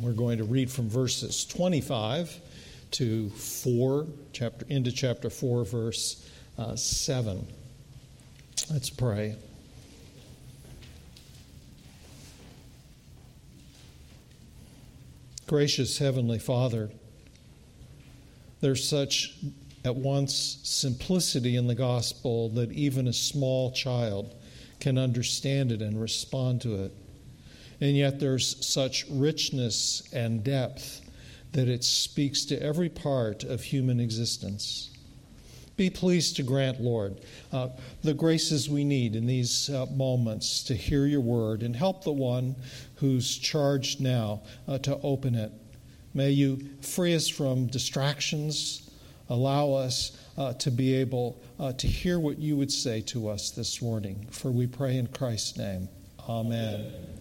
We're going to read from verses 25 to 4, chapter, into chapter 4, verse uh, 7. Let's pray. Gracious Heavenly Father, there's such at once simplicity in the gospel that even a small child can understand it and respond to it. And yet there's such richness and depth that it speaks to every part of human existence. Be pleased to grant, Lord, uh, the graces we need in these uh, moments to hear your word and help the one who's charged now uh, to open it. May you free us from distractions, allow us uh, to be able uh, to hear what you would say to us this morning. For we pray in Christ's name. Amen.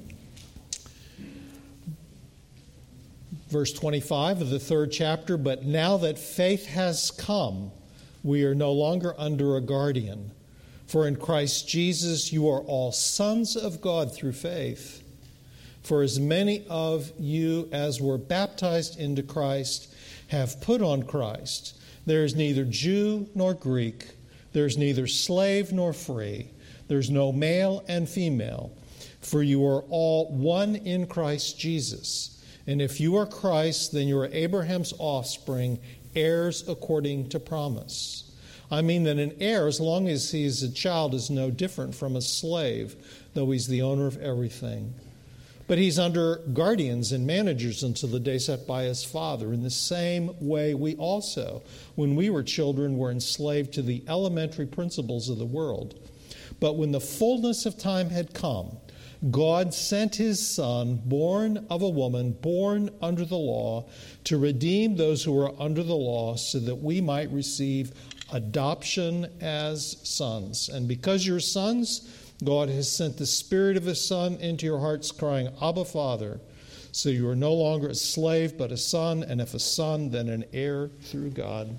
Verse 25 of the third chapter But now that faith has come, we are no longer under a guardian. For in Christ Jesus you are all sons of God through faith. For as many of you as were baptized into Christ have put on Christ. There is neither Jew nor Greek, there is neither slave nor free, there's no male and female, for you are all one in Christ Jesus. And if you are Christ, then you are Abraham's offspring heirs according to promise. I mean that an heir, as long as he is a child, is no different from a slave, though he's the owner of everything. But he's under guardians and managers until the day set by his father. In the same way, we also, when we were children, were enslaved to the elementary principles of the world. But when the fullness of time had come, God sent his Son, born of a woman, born under the law, to redeem those who were under the law, so that we might receive adoption as sons. And because you're sons, God has sent the Spirit of His Son into your hearts, crying, Abba, Father. So you are no longer a slave, but a son, and if a son, then an heir through God.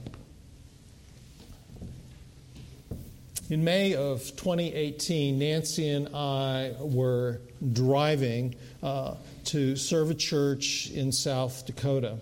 In May of 2018, Nancy and I were driving uh, to serve a church in South Dakota.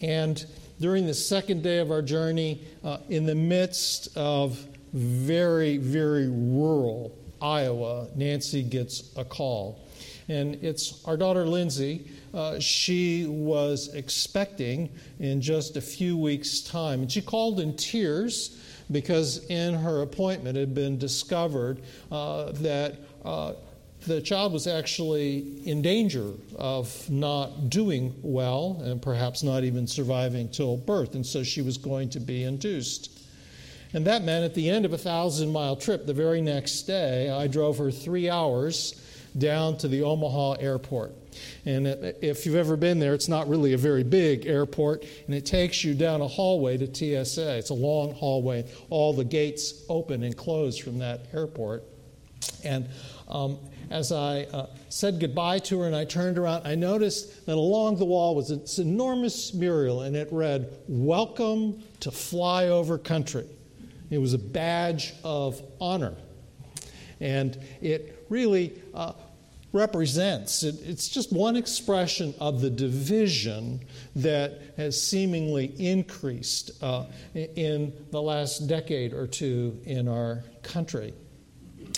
And during the second day of our journey, uh, in the midst of very, very rural Iowa, Nancy gets a call. And it's our daughter Lindsay. Uh, she was expecting in just a few weeks' time. And she called in tears because in her appointment had been discovered uh, that uh, the child was actually in danger of not doing well and perhaps not even surviving till birth, and so she was going to be induced. And that meant at the end of a thousand mile trip, the very next day, I drove her three hours down to the Omaha airport. And if you've ever been there, it's not really a very big airport, and it takes you down a hallway to TSA. It's a long hallway. All the gates open and close from that airport. And um, as I uh, said goodbye to her and I turned around, I noticed that along the wall was this enormous mural, and it read, Welcome to Flyover Country. It was a badge of honor. And it really uh, represents. It, it's just one expression of the division that has seemingly increased uh, in the last decade or two in our country.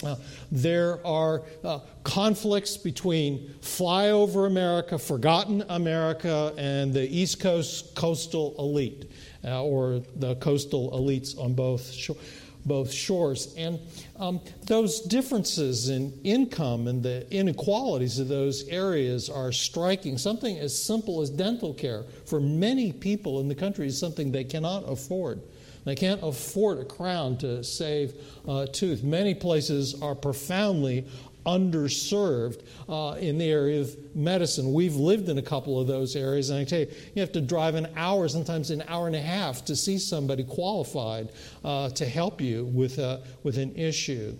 Uh, there are uh, conflicts between flyover America, forgotten America, and the East Coast coastal elite, uh, or the coastal elites on both shores both shores. And um, those differences in income and the inequalities of those areas are striking. Something as simple as dental care for many people in the country is something they cannot afford. They can't afford a crown to save a tooth. Many places are profoundly underserved uh, in the area of medicine. We've lived in a couple of those areas, and I tell you, you have to drive an hour, sometimes an hour and a half, to see somebody qualified uh, to help you with, a, with an issue.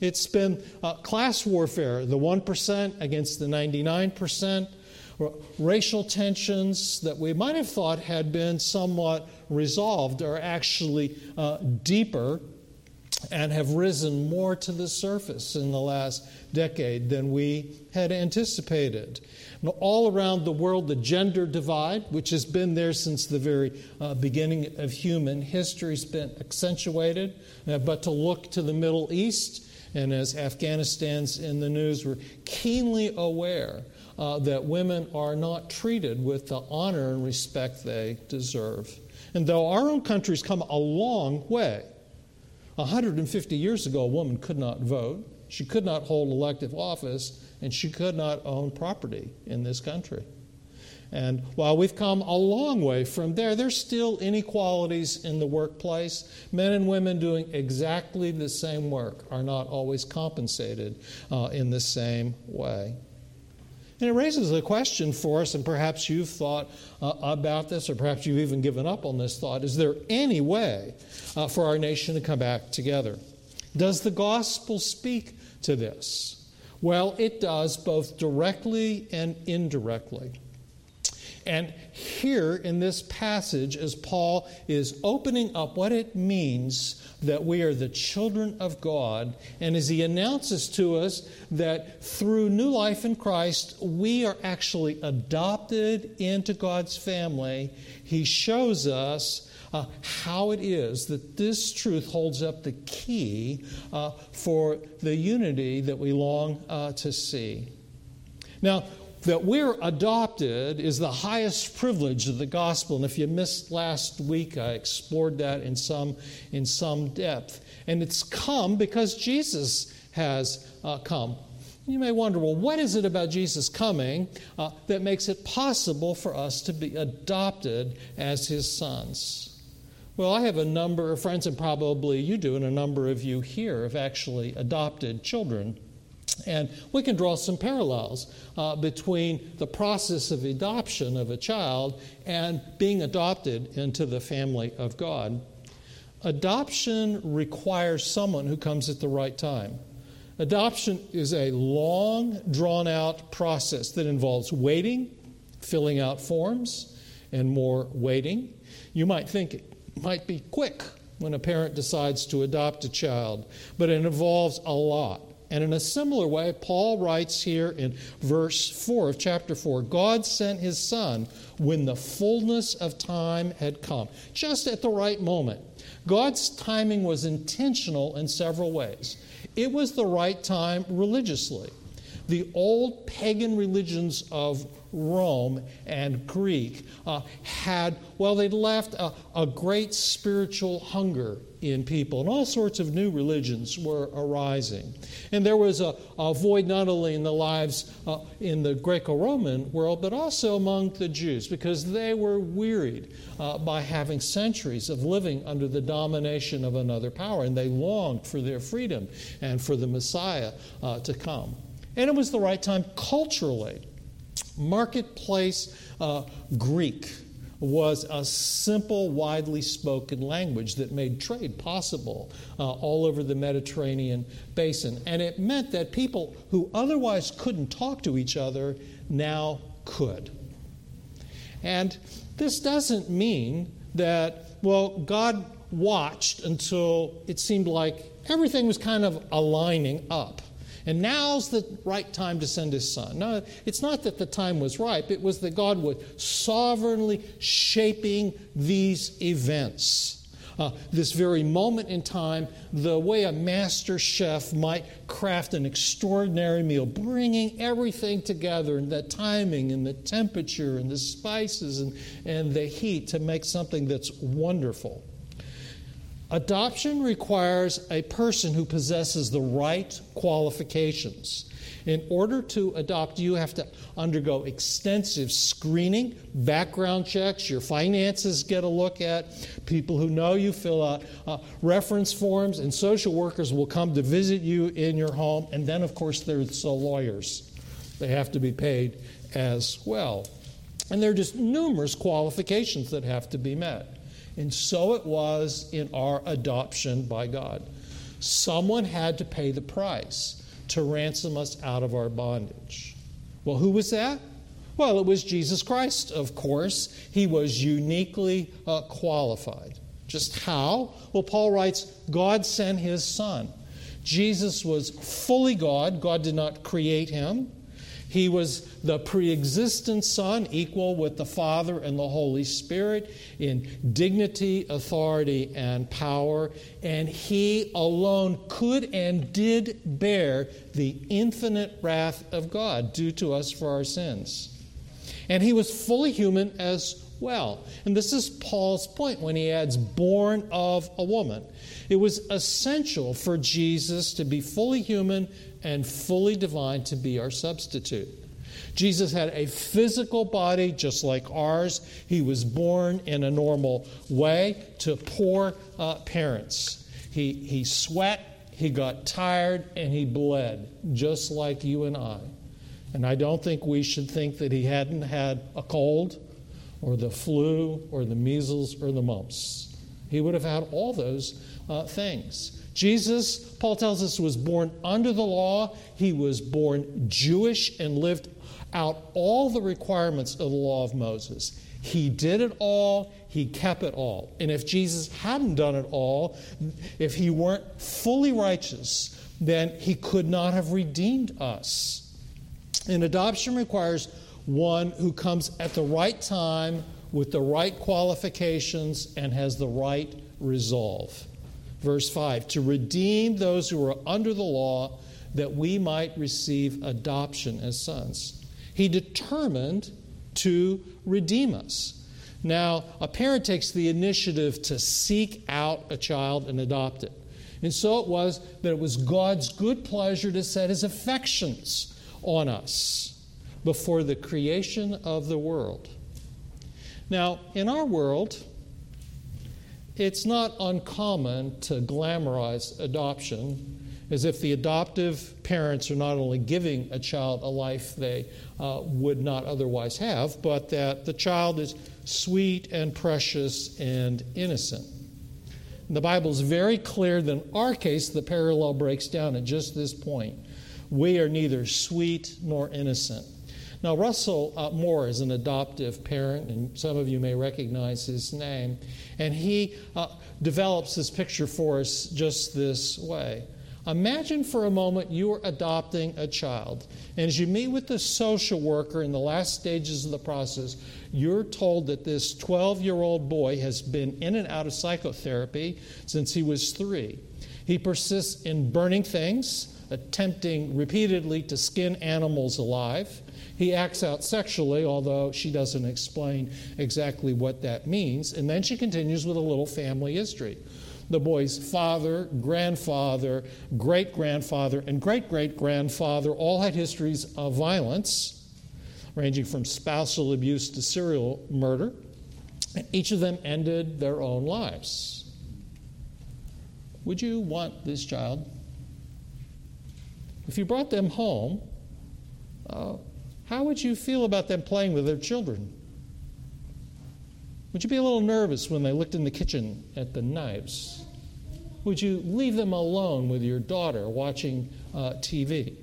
It's been uh, class warfare, the 1% against the 99%, racial tensions that we might have thought had been somewhat resolved are actually uh, deeper and have risen more to the surface in the last decade than we had anticipated. And all around the world, the gender divide, which has been there since the very uh, beginning of human history, has been accentuated. Uh, but to look to the Middle East, and as Afghanistan's in the news, we're keenly aware uh, that women are not treated with the honor and respect they deserve. And though our own country's come a long way, 150 years ago, a woman could not vote, she could not hold elective office, and she could not own property in this country. And while we've come a long way from there, there's still inequalities in the workplace. Men and women doing exactly the same work are not always compensated uh, in the same way. And it raises a question for us, and perhaps you've thought uh, about this, or perhaps you've even given up on this thought. Is there any way uh, for our nation to come back together? Does the gospel speak to this? Well, it does both directly and indirectly. And here in this passage, as Paul is opening up what it means that we are the children of God, and as he announces to us that through new life in Christ, we are actually adopted into God's family, he shows us uh, how it is that this truth holds up the key uh, for the unity that we long uh, to see. Now, that we're adopted is the highest privilege of the gospel. And if you missed last week, I explored that in some, in some depth. And it's come because Jesus has uh, come. You may wonder, well, what is it about Jesus coming uh, that makes it possible for us to be adopted as his sons? Well, I have a number of friends, and probably you do, and a number of you here have actually adopted children. And we can draw some parallels uh, between the process of adoption of a child and being adopted into the family of God. Adoption requires someone who comes at the right time. Adoption is a long, drawn out process that involves waiting, filling out forms, and more waiting. You might think it might be quick when a parent decides to adopt a child, but it involves a lot. And in a similar way, Paul writes here in verse 4 of chapter 4 God sent his Son when the fullness of time had come, just at the right moment. God's timing was intentional in several ways. It was the right time religiously. The old pagan religions of Rome and Greek uh, had, well, they'd left a, a great spiritual hunger in people, and all sorts of new religions were arising. And there was a, a void not only in the lives uh, in the Greco Roman world, but also among the Jews, because they were wearied uh, by having centuries of living under the domination of another power, and they longed for their freedom and for the Messiah uh, to come. And it was the right time culturally Marketplace uh, Greek was a simple, widely spoken language that made trade possible uh, all over the Mediterranean basin. And it meant that people who otherwise couldn't talk to each other now could. And this doesn't mean that, well, God watched until it seemed like everything was kind of aligning up. And now's the right time to send his son. No, it's not that the time was ripe, it was that God was sovereignly shaping these events. Uh, this very moment in time, the way a master chef might craft an extraordinary meal, bringing everything together and the timing and the temperature and the spices and, and the heat to make something that's wonderful. Adoption requires a person who possesses the right qualifications. In order to adopt, you have to undergo extensive screening, background checks, your finances get a look at, people who know you fill out uh, reference forms, and social workers will come to visit you in your home. And then, of course, there's the lawyers. They have to be paid as well. And there are just numerous qualifications that have to be met. And so it was in our adoption by God. Someone had to pay the price to ransom us out of our bondage. Well, who was that? Well, it was Jesus Christ, of course. He was uniquely uh, qualified. Just how? Well, Paul writes God sent his son. Jesus was fully God, God did not create him. He was the pre existent Son, equal with the Father and the Holy Spirit in dignity, authority, and power. And He alone could and did bear the infinite wrath of God due to us for our sins. And He was fully human as well. And this is Paul's point when he adds born of a woman. It was essential for Jesus to be fully human and fully divine to be our substitute. Jesus had a physical body just like ours. He was born in a normal way to poor uh, parents. He, he sweat, he got tired, and he bled, just like you and I. And I don't think we should think that he hadn't had a cold or the flu or the measles or the mumps. He would have had all those uh, things. Jesus, Paul tells us, was born under the law. He was born Jewish and lived out all the requirements of the law of Moses. He did it all, he kept it all. And if Jesus hadn't done it all, if he weren't fully righteous, then he could not have redeemed us. And adoption requires one who comes at the right time with the right qualifications and has the right resolve. Verse 5 to redeem those who are under the law that we might receive adoption as sons. He determined to redeem us. Now, a parent takes the initiative to seek out a child and adopt it. And so it was that it was God's good pleasure to set his affections on us before the creation of the world. Now, in our world, it's not uncommon to glamorize adoption as if the adoptive parents are not only giving a child a life they uh, would not otherwise have, but that the child is sweet and precious and innocent. And the Bible is very clear that in our case, the parallel breaks down at just this point. We are neither sweet nor innocent. Now, Russell uh, Moore is an adoptive parent, and some of you may recognize his name. And he uh, develops this picture for us just this way. Imagine for a moment you are adopting a child, and as you meet with the social worker in the last stages of the process, you're told that this 12 year old boy has been in and out of psychotherapy since he was three. He persists in burning things, attempting repeatedly to skin animals alive. He acts out sexually, although she doesn't explain exactly what that means. And then she continues with a little family history. The boy's father, grandfather, great grandfather, and great great grandfather all had histories of violence, ranging from spousal abuse to serial murder. And each of them ended their own lives. Would you want this child? If you brought them home, uh, how would you feel about them playing with their children? Would you be a little nervous when they looked in the kitchen at the knives? Would you leave them alone with your daughter watching uh, TV?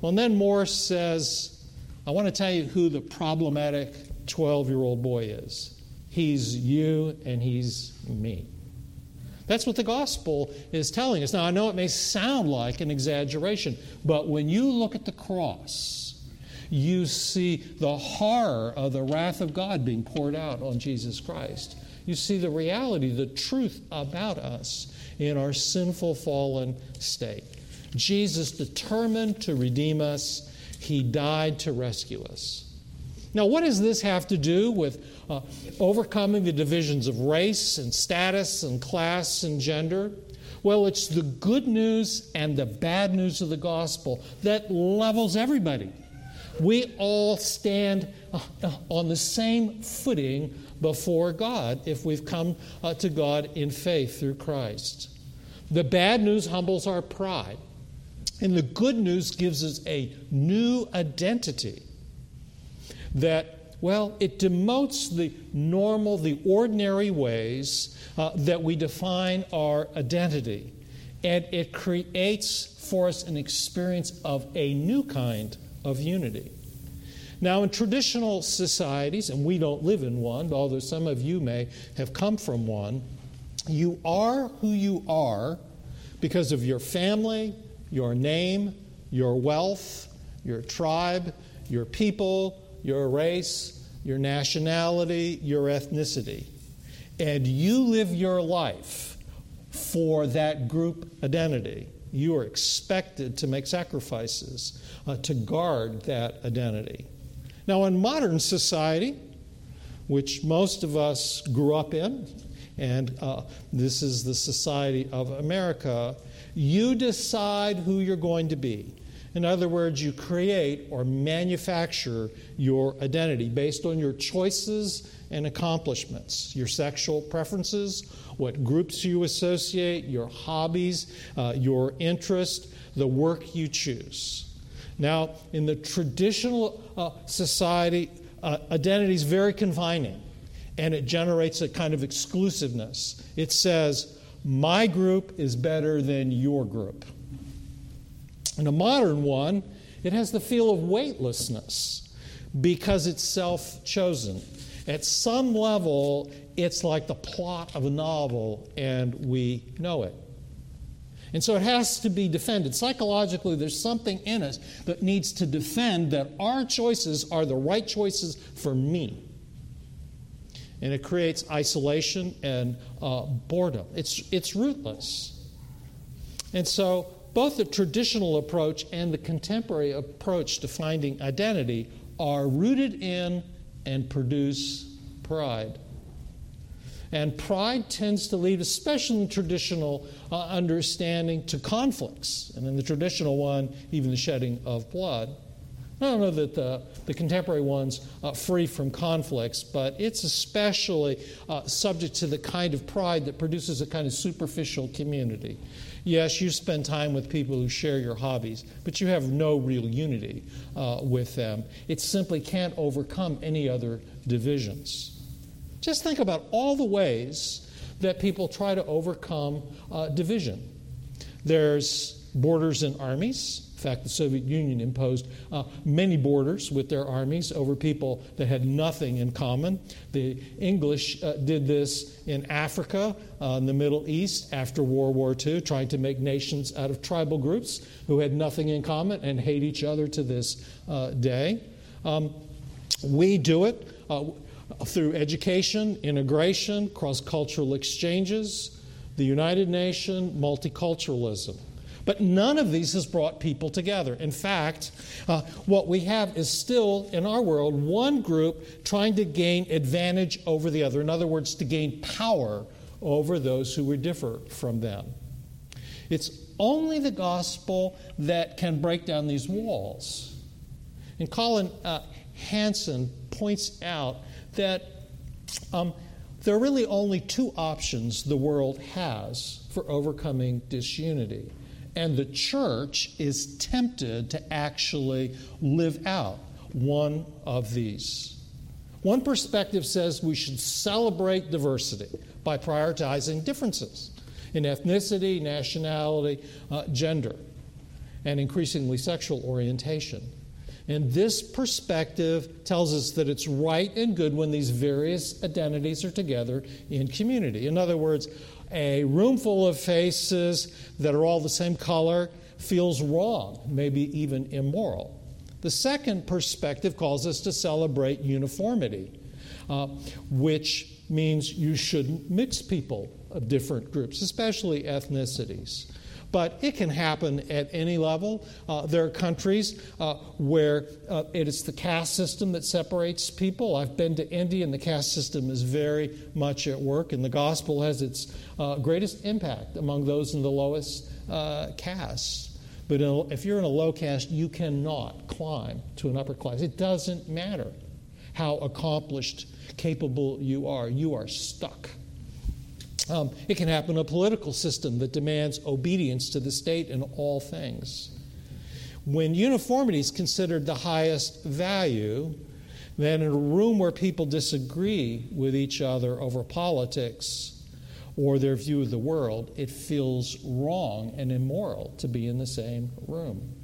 Well, and then Morris says, I want to tell you who the problematic 12 year old boy is. He's you and he's me. That's what the gospel is telling us. Now, I know it may sound like an exaggeration, but when you look at the cross, you see the horror of the wrath of God being poured out on Jesus Christ. You see the reality, the truth about us in our sinful, fallen state. Jesus determined to redeem us, He died to rescue us. Now, what does this have to do with uh, overcoming the divisions of race and status and class and gender? Well, it's the good news and the bad news of the gospel that levels everybody we all stand uh, on the same footing before God if we've come uh, to God in faith through Christ. The bad news humbles our pride, and the good news gives us a new identity that, well, it demotes the normal, the ordinary ways uh, that we define our identity, and it creates for us an experience of a new kind of unity. Now, in traditional societies, and we don't live in one, although some of you may have come from one, you are who you are because of your family, your name, your wealth, your tribe, your people, your race, your nationality, your ethnicity. And you live your life for that group identity. You are expected to make sacrifices uh, to guard that identity. Now, in modern society, which most of us grew up in, and uh, this is the society of America, you decide who you're going to be. In other words, you create or manufacture your identity based on your choices and accomplishments, your sexual preferences, what groups you associate, your hobbies, uh, your interest, the work you choose. Now, in the traditional uh, society, uh, identity is very confining and it generates a kind of exclusiveness. It says, My group is better than your group. In a modern one, it has the feel of weightlessness because it's self chosen. At some level, it's like the plot of a novel, and we know it. And so it has to be defended. Psychologically, there's something in us that needs to defend that our choices are the right choices for me. And it creates isolation and uh, boredom. It's, it's rootless. And so, both the traditional approach and the contemporary approach to finding identity are rooted in and produce pride. And pride tends to lead, especially in traditional uh, understanding, to conflicts. And in the traditional one, even the shedding of blood. I don't know that the, the contemporary one's uh, free from conflicts, but it's especially uh, subject to the kind of pride that produces a kind of superficial community. Yes, you spend time with people who share your hobbies, but you have no real unity uh, with them. It simply can't overcome any other divisions. Just think about all the ways that people try to overcome uh, division. There's borders and armies. In fact, the Soviet Union imposed uh, many borders with their armies over people that had nothing in common. The English uh, did this in Africa, uh, in the Middle East, after World War II, trying to make nations out of tribal groups who had nothing in common and hate each other to this uh, day. Um, we do it. Uh, through education, integration, cross cultural exchanges, the United Nations, multiculturalism. But none of these has brought people together. In fact, uh, what we have is still, in our world, one group trying to gain advantage over the other. In other words, to gain power over those who would differ from them. It's only the gospel that can break down these walls. And Collin uh, Hansen points out that um, there are really only two options the world has for overcoming disunity. And the church is tempted to actually live out one of these. One perspective says we should celebrate diversity by prioritizing differences in ethnicity, nationality, uh, gender, and increasingly sexual orientation. And this perspective tells us that it's right and good when these various identities are together in community. In other words, a room full of faces that are all the same color feels wrong, maybe even immoral. The second perspective calls us to celebrate uniformity, uh, which means you shouldn't mix people of different groups, especially ethnicities but it can happen at any level. Uh, there are countries uh, where uh, it is the caste system that separates people. I've been to India, and the caste system is very much at work, and the gospel has its uh, greatest impact among those in the lowest uh, caste. But if you're in a low caste, you cannot climb to an upper class. It doesn't matter how accomplished, capable you are, you are stuck. Um, it can happen in a political system that demands obedience to the state in all things. When uniformity is considered the highest value, then in a room where people disagree with each other over politics or their view of the world, it feels wrong and immoral to be in the same room.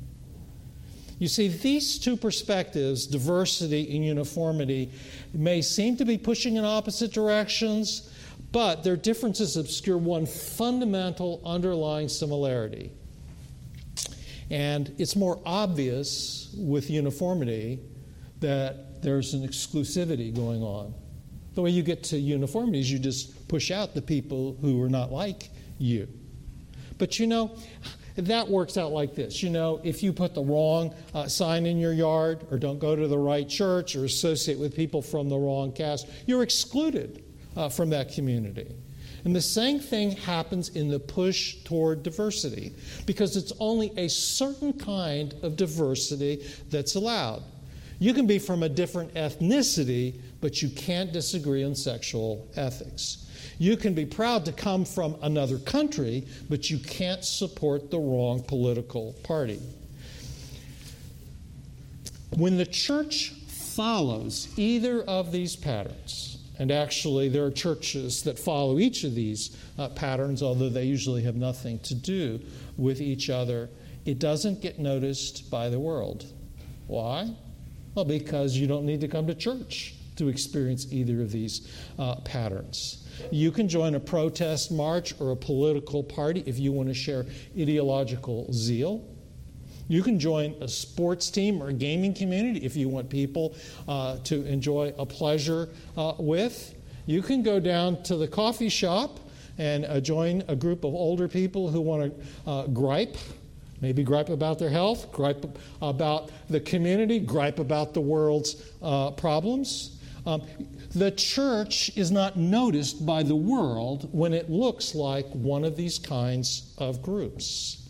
You see, these two perspectives, diversity and uniformity, may seem to be pushing in opposite directions, but their differences obscure one fundamental underlying similarity. And it's more obvious with uniformity that there's an exclusivity going on. The way you get to uniformity is you just push out the people who are not like you. But you know, that works out like this. You know, if you put the wrong uh, sign in your yard, or don't go to the right church, or associate with people from the wrong caste, you're excluded uh, from that community. And the same thing happens in the push toward diversity, because it's only a certain kind of diversity that's allowed. You can be from a different ethnicity, but you can't disagree on sexual ethics. You can be proud to come from another country, but you can't support the wrong political party. When the church follows either of these patterns, and actually there are churches that follow each of these uh, patterns, although they usually have nothing to do with each other, it doesn't get noticed by the world. Why? Well, because you don't need to come to church to experience either of these uh, patterns. You can join a protest march or a political party if you want to share ideological zeal. You can join a sports team or a gaming community if you want people uh, to enjoy a pleasure uh, with. You can go down to the coffee shop and uh, join a group of older people who want to uh, gripe. Maybe gripe about their health, gripe about the community, gripe about the world's uh, problems. Um, the church is not noticed by the world when it looks like one of these kinds of groups.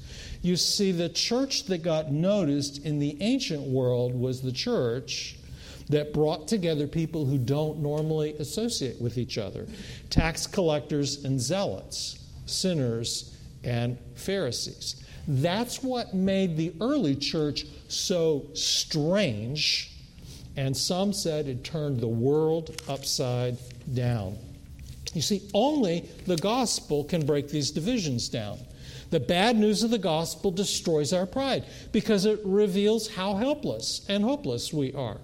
You see, the church that got noticed in the ancient world was the church that brought together people who don't normally associate with each other tax collectors and zealots, sinners and Pharisees. That's what made the early church so strange and some said it turned the world upside down. You see, only the gospel can break these divisions down. The bad news of the gospel destroys our pride because it reveals how helpless and hopeless we are,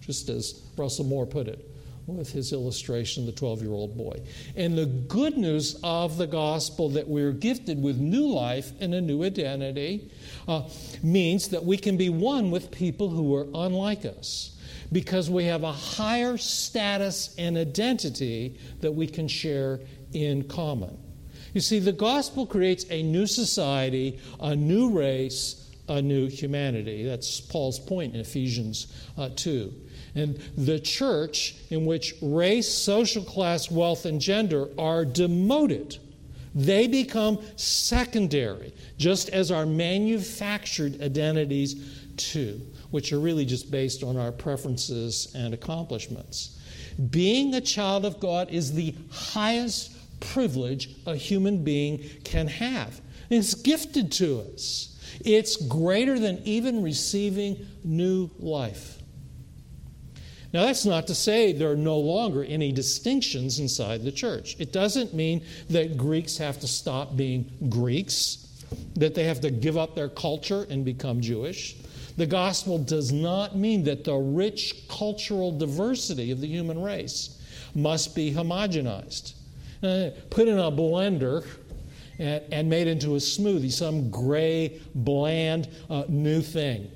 just as Russell Moore put it with his illustration, The 12 Year Old Boy. And the good news of the gospel that we're gifted with new life and a new identity uh, means that we can be one with people who are unlike us because we have a higher status and identity that we can share in common. You see, the gospel creates a new society, a new race, a new humanity. That's Paul's point in Ephesians uh, 2. And the church, in which race, social class, wealth, and gender are demoted, they become secondary, just as our manufactured identities too which are really just based on our preferences and accomplishments. Being a child of God is the highest privilege a human being can have. It's gifted to us. It's greater than even receiving new life. Now, that's not to say there are no longer any distinctions inside the church. It doesn't mean that Greeks have to stop being Greeks, that they have to give up their culture and become Jewish. The gospel does not mean that the rich cultural diversity of the human race must be homogenized, uh, put in a blender and, and, made into a smoothie, some gray, bland, uh, new thing.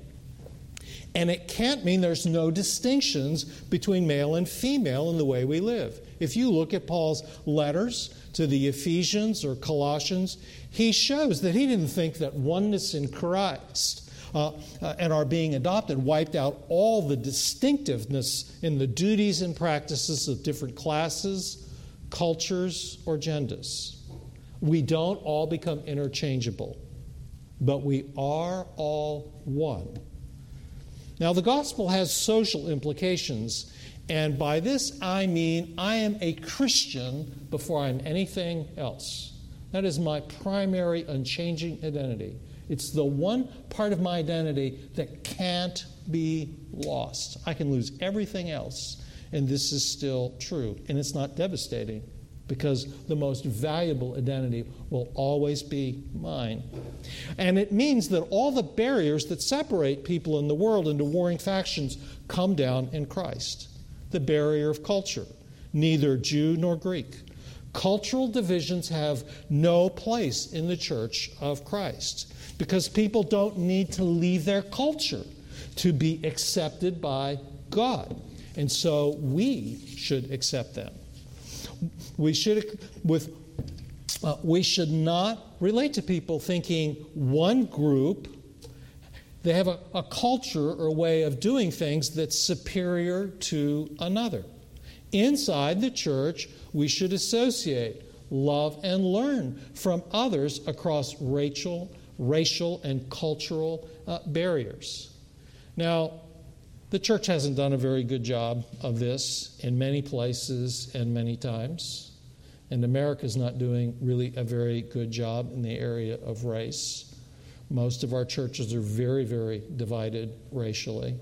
And it can't mean there's no distinctions between male and female in the way we live. If you look at Paul's letters to the Ephesians or Colossians, he shows that he didn't think that oneness in Christ uh, uh, and our being adopted wiped out all the distinctiveness in the duties and practices of different classes, cultures, or genders. We don't all become interchangeable, but we are all one. Now, the gospel has social implications, and by this I mean I am a Christian before I'm anything else. That is my primary unchanging identity. It's the one part of my identity that can't be lost. I can lose everything else, and this is still true. And it's not devastating, because the most valuable identity will always be mine. And it means that all the barriers that separate people in the world into warring factions come down in Christ. The barrier of culture, neither Jew nor Greek. Cultural divisions have no place in the church of Christ because people don't need to leave their culture to be accepted by God. And so we should accept them. We should, with, uh, we should not relate to people thinking one group, they have a, a culture or way of doing things that's superior to another. Inside the church, we should associate, love, and learn from others across racial, racial and cultural uh, barriers. Now, the church hasn't done a very good job of this in many places and many times. And America is not doing really a very good job in the area of race. Most of our churches are very, very divided racially.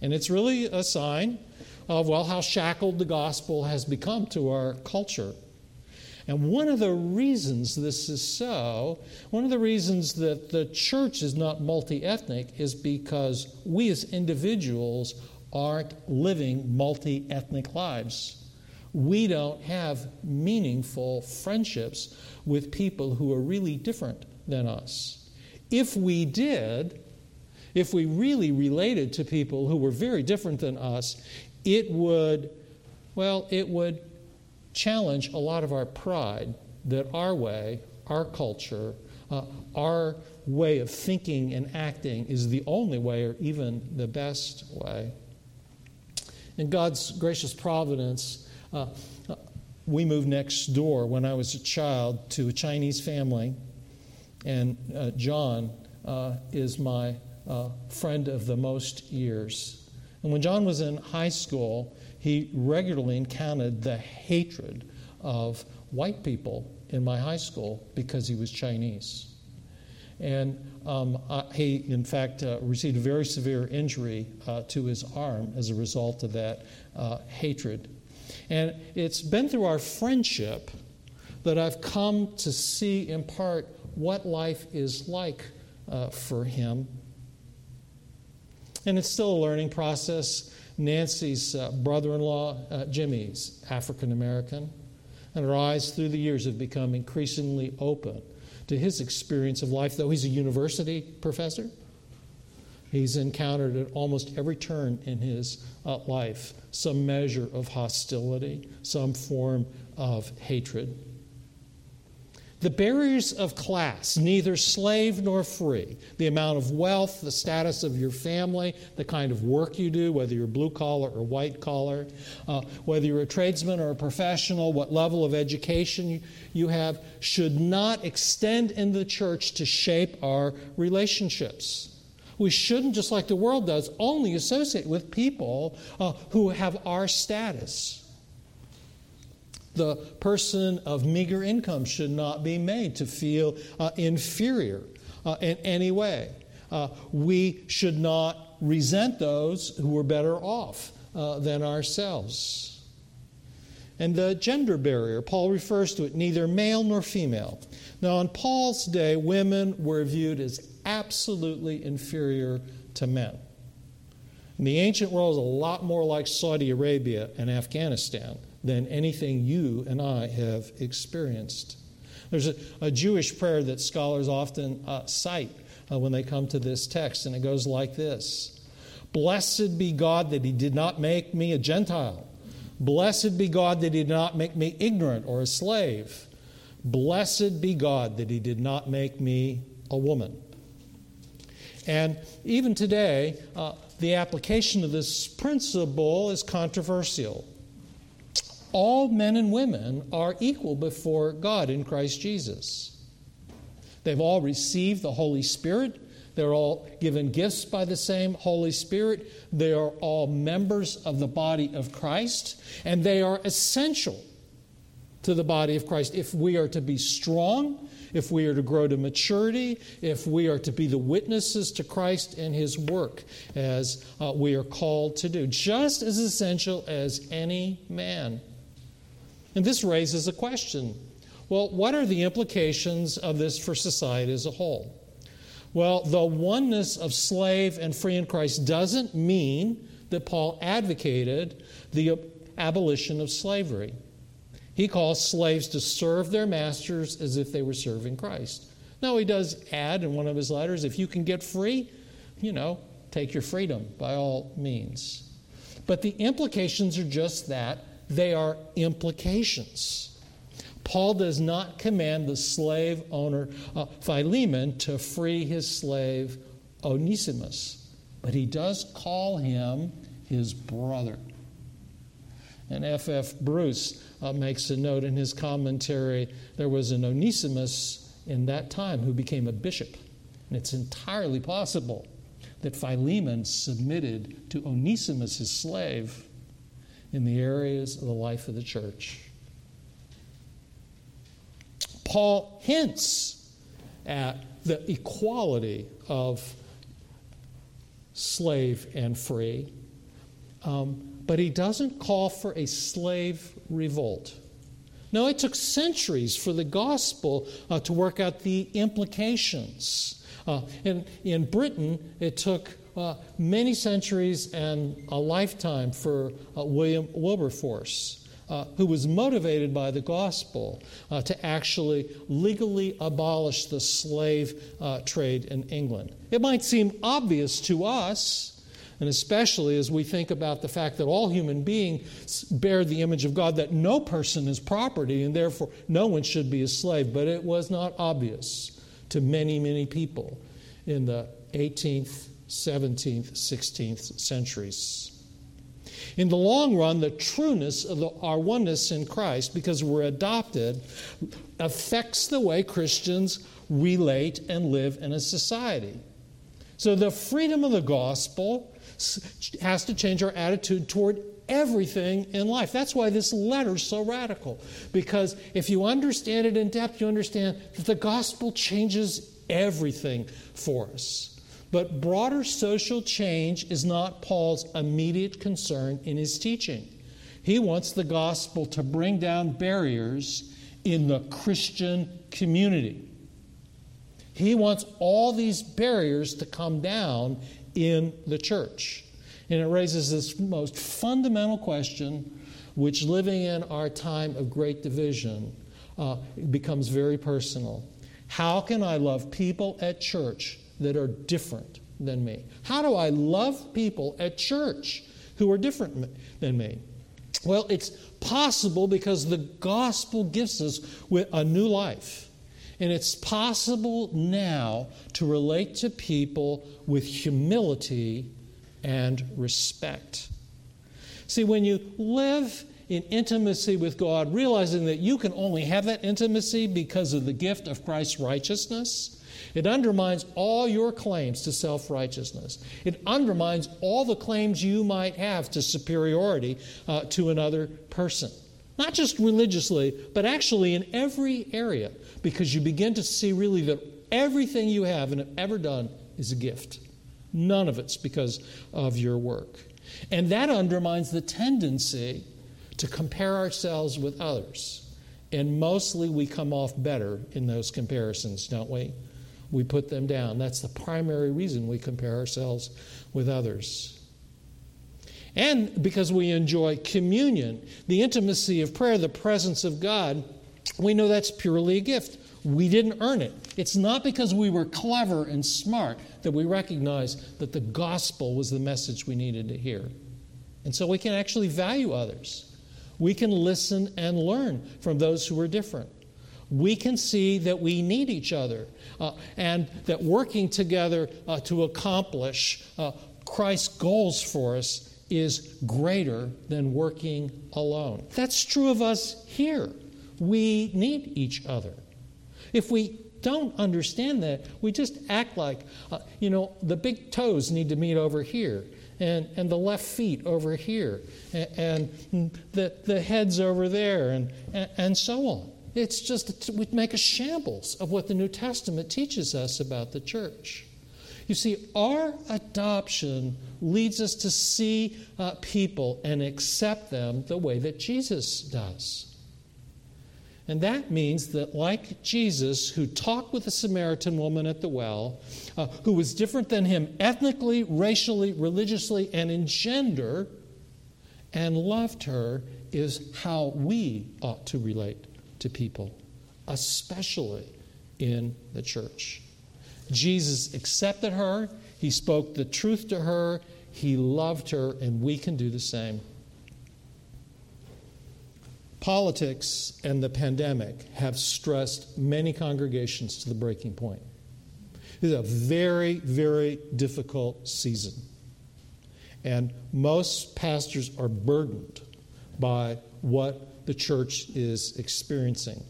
And it's really a sign of, well, how shackled the gospel has become to our culture. And one of the reasons this is so, one of the reasons that the church is not multi ethnic is because we as individuals aren't living multi ethnic lives. We don't have meaningful friendships with people who are really different than us. If we did, if we really related to people who were very different than us, it would, well, it would challenge a lot of our pride that our way, our culture, uh, our way of thinking and acting is the only way or even the best way. In God's gracious providence, uh, uh, we moved next door when I was a child to a Chinese family, and uh, John uh, is my uh, friend of the most years. And when John was in high school, he regularly encountered the hatred of white people in my high school because he was Chinese. And um, uh, he, in fact, uh, received a very severe injury uh, to his arm as a result of that uh, hatred. And it's been through our friendship that I've come to see, in part, what life is like uh, for him. And it's still a learning process. Nancy's uh, brother in law, uh, Jimmy's African American, and her eyes through the years have become increasingly open to his experience of life, though he's a university professor. He's encountered at almost every turn in his uh, life some measure of hostility, some form of hatred. The barriers of class, neither slave nor free, the amount of wealth, the status of your family, the kind of work you do, whether you're blue collar or white collar, uh, whether you're a tradesman or a professional, what level of education you, have, should not extend in the church to shape our relationships. We shouldn't, just like the world does, only associate with people uh, who have our status the person of meager income should not be made to feel uh, inferior uh, in any way. Uh, we should not resent those who are better off uh, than ourselves. And the gender barrier, Paul refers to it neither male nor female. Now, in Paul's day, women were viewed as absolutely inferior to men. In the ancient world, is a lot more like Saudi Arabia and Afghanistan than anything you and I have experienced. There's a, a Jewish prayer that scholars often uh, cite uh, when they come to this text, and it goes like this Blessed be God that He did not make me a Gentile. Blessed be God that He did not make me ignorant or a slave. Blessed be God that He did not make me a woman. And even today, uh, the application of this principle is controversial all men and women are equal before God in Christ Jesus. They've all received the Holy Spirit. They're all given gifts by the same Holy Spirit. They are all members of the body of Christ, and they are essential to the body of Christ. If we are to be strong, if we are to grow to maturity, if we are to be the witnesses to Christ and His work as uh, we are called to do, just as essential as any man. And this raises a question. Well, what are the implications of this for society as a whole? Well, the oneness of slave and free in Christ doesn't mean that Paul advocated the abolition of slavery. He calls slaves to serve their masters as if they were serving Christ. Now, he does add in one of his letters if you can get free, you know, take your freedom by all means. But the implications are just that they are implications. Paul does not command the slave owner uh, Philemon to free his slave Onesimus, but he does call him his brother. And F.F. F. Bruce uh, makes a note in his commentary there was an Onesimus in that time who became a bishop. And it's entirely possible that Philemon submitted to Onesimus, his slave, in the areas of the life of the church. Paul hints at the equality of slave and free, um, but he doesn't call for a slave revolt. No, it took centuries for the gospel uh, to work out the implications. Uh, in Britain, it took uh, many centuries and a lifetime for uh, William Wilberforce. Uh, who was motivated by the gospel uh, to actually legally abolish the slave trade in England. It might seem obvious to us, and especially as we think about the fact that all human beings bear the image of God, that no person is property and therefore no one should be a slave. But it was not obvious to many, many people in the 18th, 17th, 16th centuries. In the long run, the trueness of the, our oneness in Christ, because we're adopted, affects the way Christians relate and live in a society. So the freedom of the gospel has to change our attitude toward everything in life. That's why this letter is so radical. Because if you understand it in depth, you understand that the gospel changes everything for us. But broader social change is not Paul's immediate concern in his teaching. He wants the gospel to bring down barriers in the Christian community. He wants all these barriers to come down in the church. And it raises this most fundamental question, which living in our time of great division uh, becomes very personal. How can I love people at church that are different than me? How do I love people at church who are different than me? Well, it's possible because the gospel gives us a new life. And it's possible now to relate to people with humility and respect. See, when you live in intimacy with God, realizing that you can only have that intimacy because of the gift of Christ's righteousness, it undermines all your claims to self righteousness. It undermines all the claims you might have to superiority uh, to another person. Not just religiously, but actually in every area, because you begin to see really that everything you have and have ever done is a gift. None of it's because of your work. And that undermines the tendency to compare ourselves with others. And mostly we come off better in those comparisons, don't we? We put them down. That's the primary reason we compare ourselves with others. And because we enjoy communion, the intimacy of prayer, the presence of God, we know that's purely a gift. We didn't earn it. It's not because we were clever and smart that we recognize that the gospel was the message we needed to hear. And so we can actually value others. We can listen and learn from those who are different. We can see that we need each other uh, and that working together uh, to accomplish uh, Christ's goals for us is greater than working alone. That's true of us here. We need each other. If we don't understand that, we just act like, uh, you know, the big toes need to meet over here, and, and the left feet over here, and, and the, the heads over there, and, and, and so on. It's just, we make a shambles of what the New Testament teaches us about the church. You see, our adoption leads us to see uh, people and accept them the way that Jesus does. And that means that, like Jesus, who talked with the Samaritan woman at the well, uh, who was different than him ethnically, racially, religiously, and in gender, and loved her, is how we ought to relate to people, especially in the church. Jesus accepted her, he spoke the truth to her, he loved her, and we can do the same. Politics and the pandemic have stressed many congregations to the breaking point. It is a very, very difficult season. And most pastors are burdened by what the church is experiencing.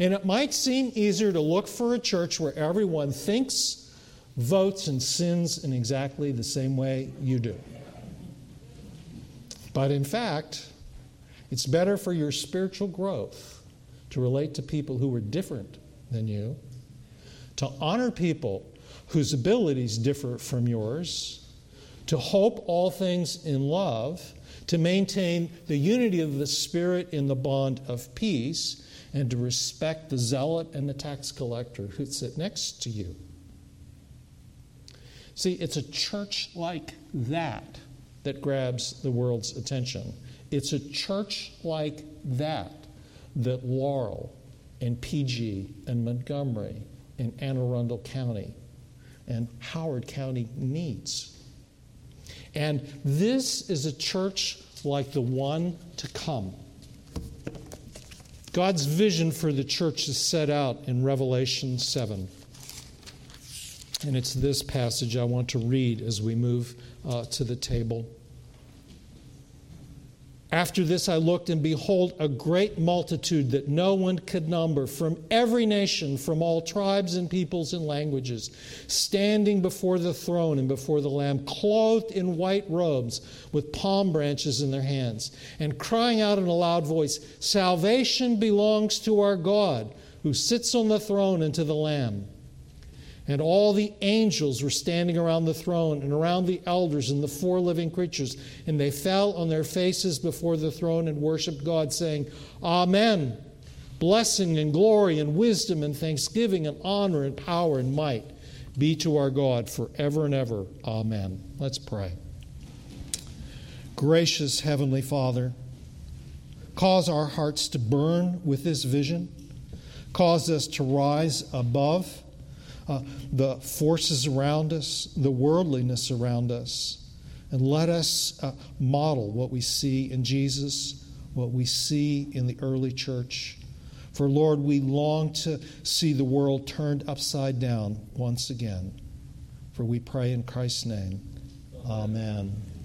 And it might seem easier to look for a church where everyone thinks, votes, and sins in exactly the same way you do. But in fact, it's better for your spiritual growth to relate to people who are different than you, to honor people whose abilities differ from yours, to hope all things in love, to maintain the unity of the Spirit in the bond of peace, and to respect the zealot and the tax collector who sit next to you. See, it's a church like that that grabs the world's attention. It's a church like that that Laurel and PG and Montgomery and Anne Arundel County and Howard County needs. And this is a church like the one to come. God's vision for the church is set out in Revelation 7. And it's this passage I want to read as we move uh, to the table. After this, I looked, and behold, a great multitude that no one could number from every nation, from all tribes and peoples and languages, standing before the throne and before the Lamb, clothed in white robes with palm branches in their hands, and crying out in a loud voice Salvation belongs to our God, who sits on the throne and to the Lamb. And all the angels were standing around the throne and around the elders and the four living creatures. And they fell on their faces before the throne and worshiped God, saying, Amen. Blessing and glory and wisdom and thanksgiving and honor and power and might be to our God forever and ever. Amen. Let's pray. Gracious Heavenly Father, cause our hearts to burn with this vision, cause us to rise above uh, the forces around us, the worldliness around us, and let us uh, model what we see in Jesus, what we see in the early church. For Lord, we long to see the world turned upside down once again. For we pray in Christ's name. Amen.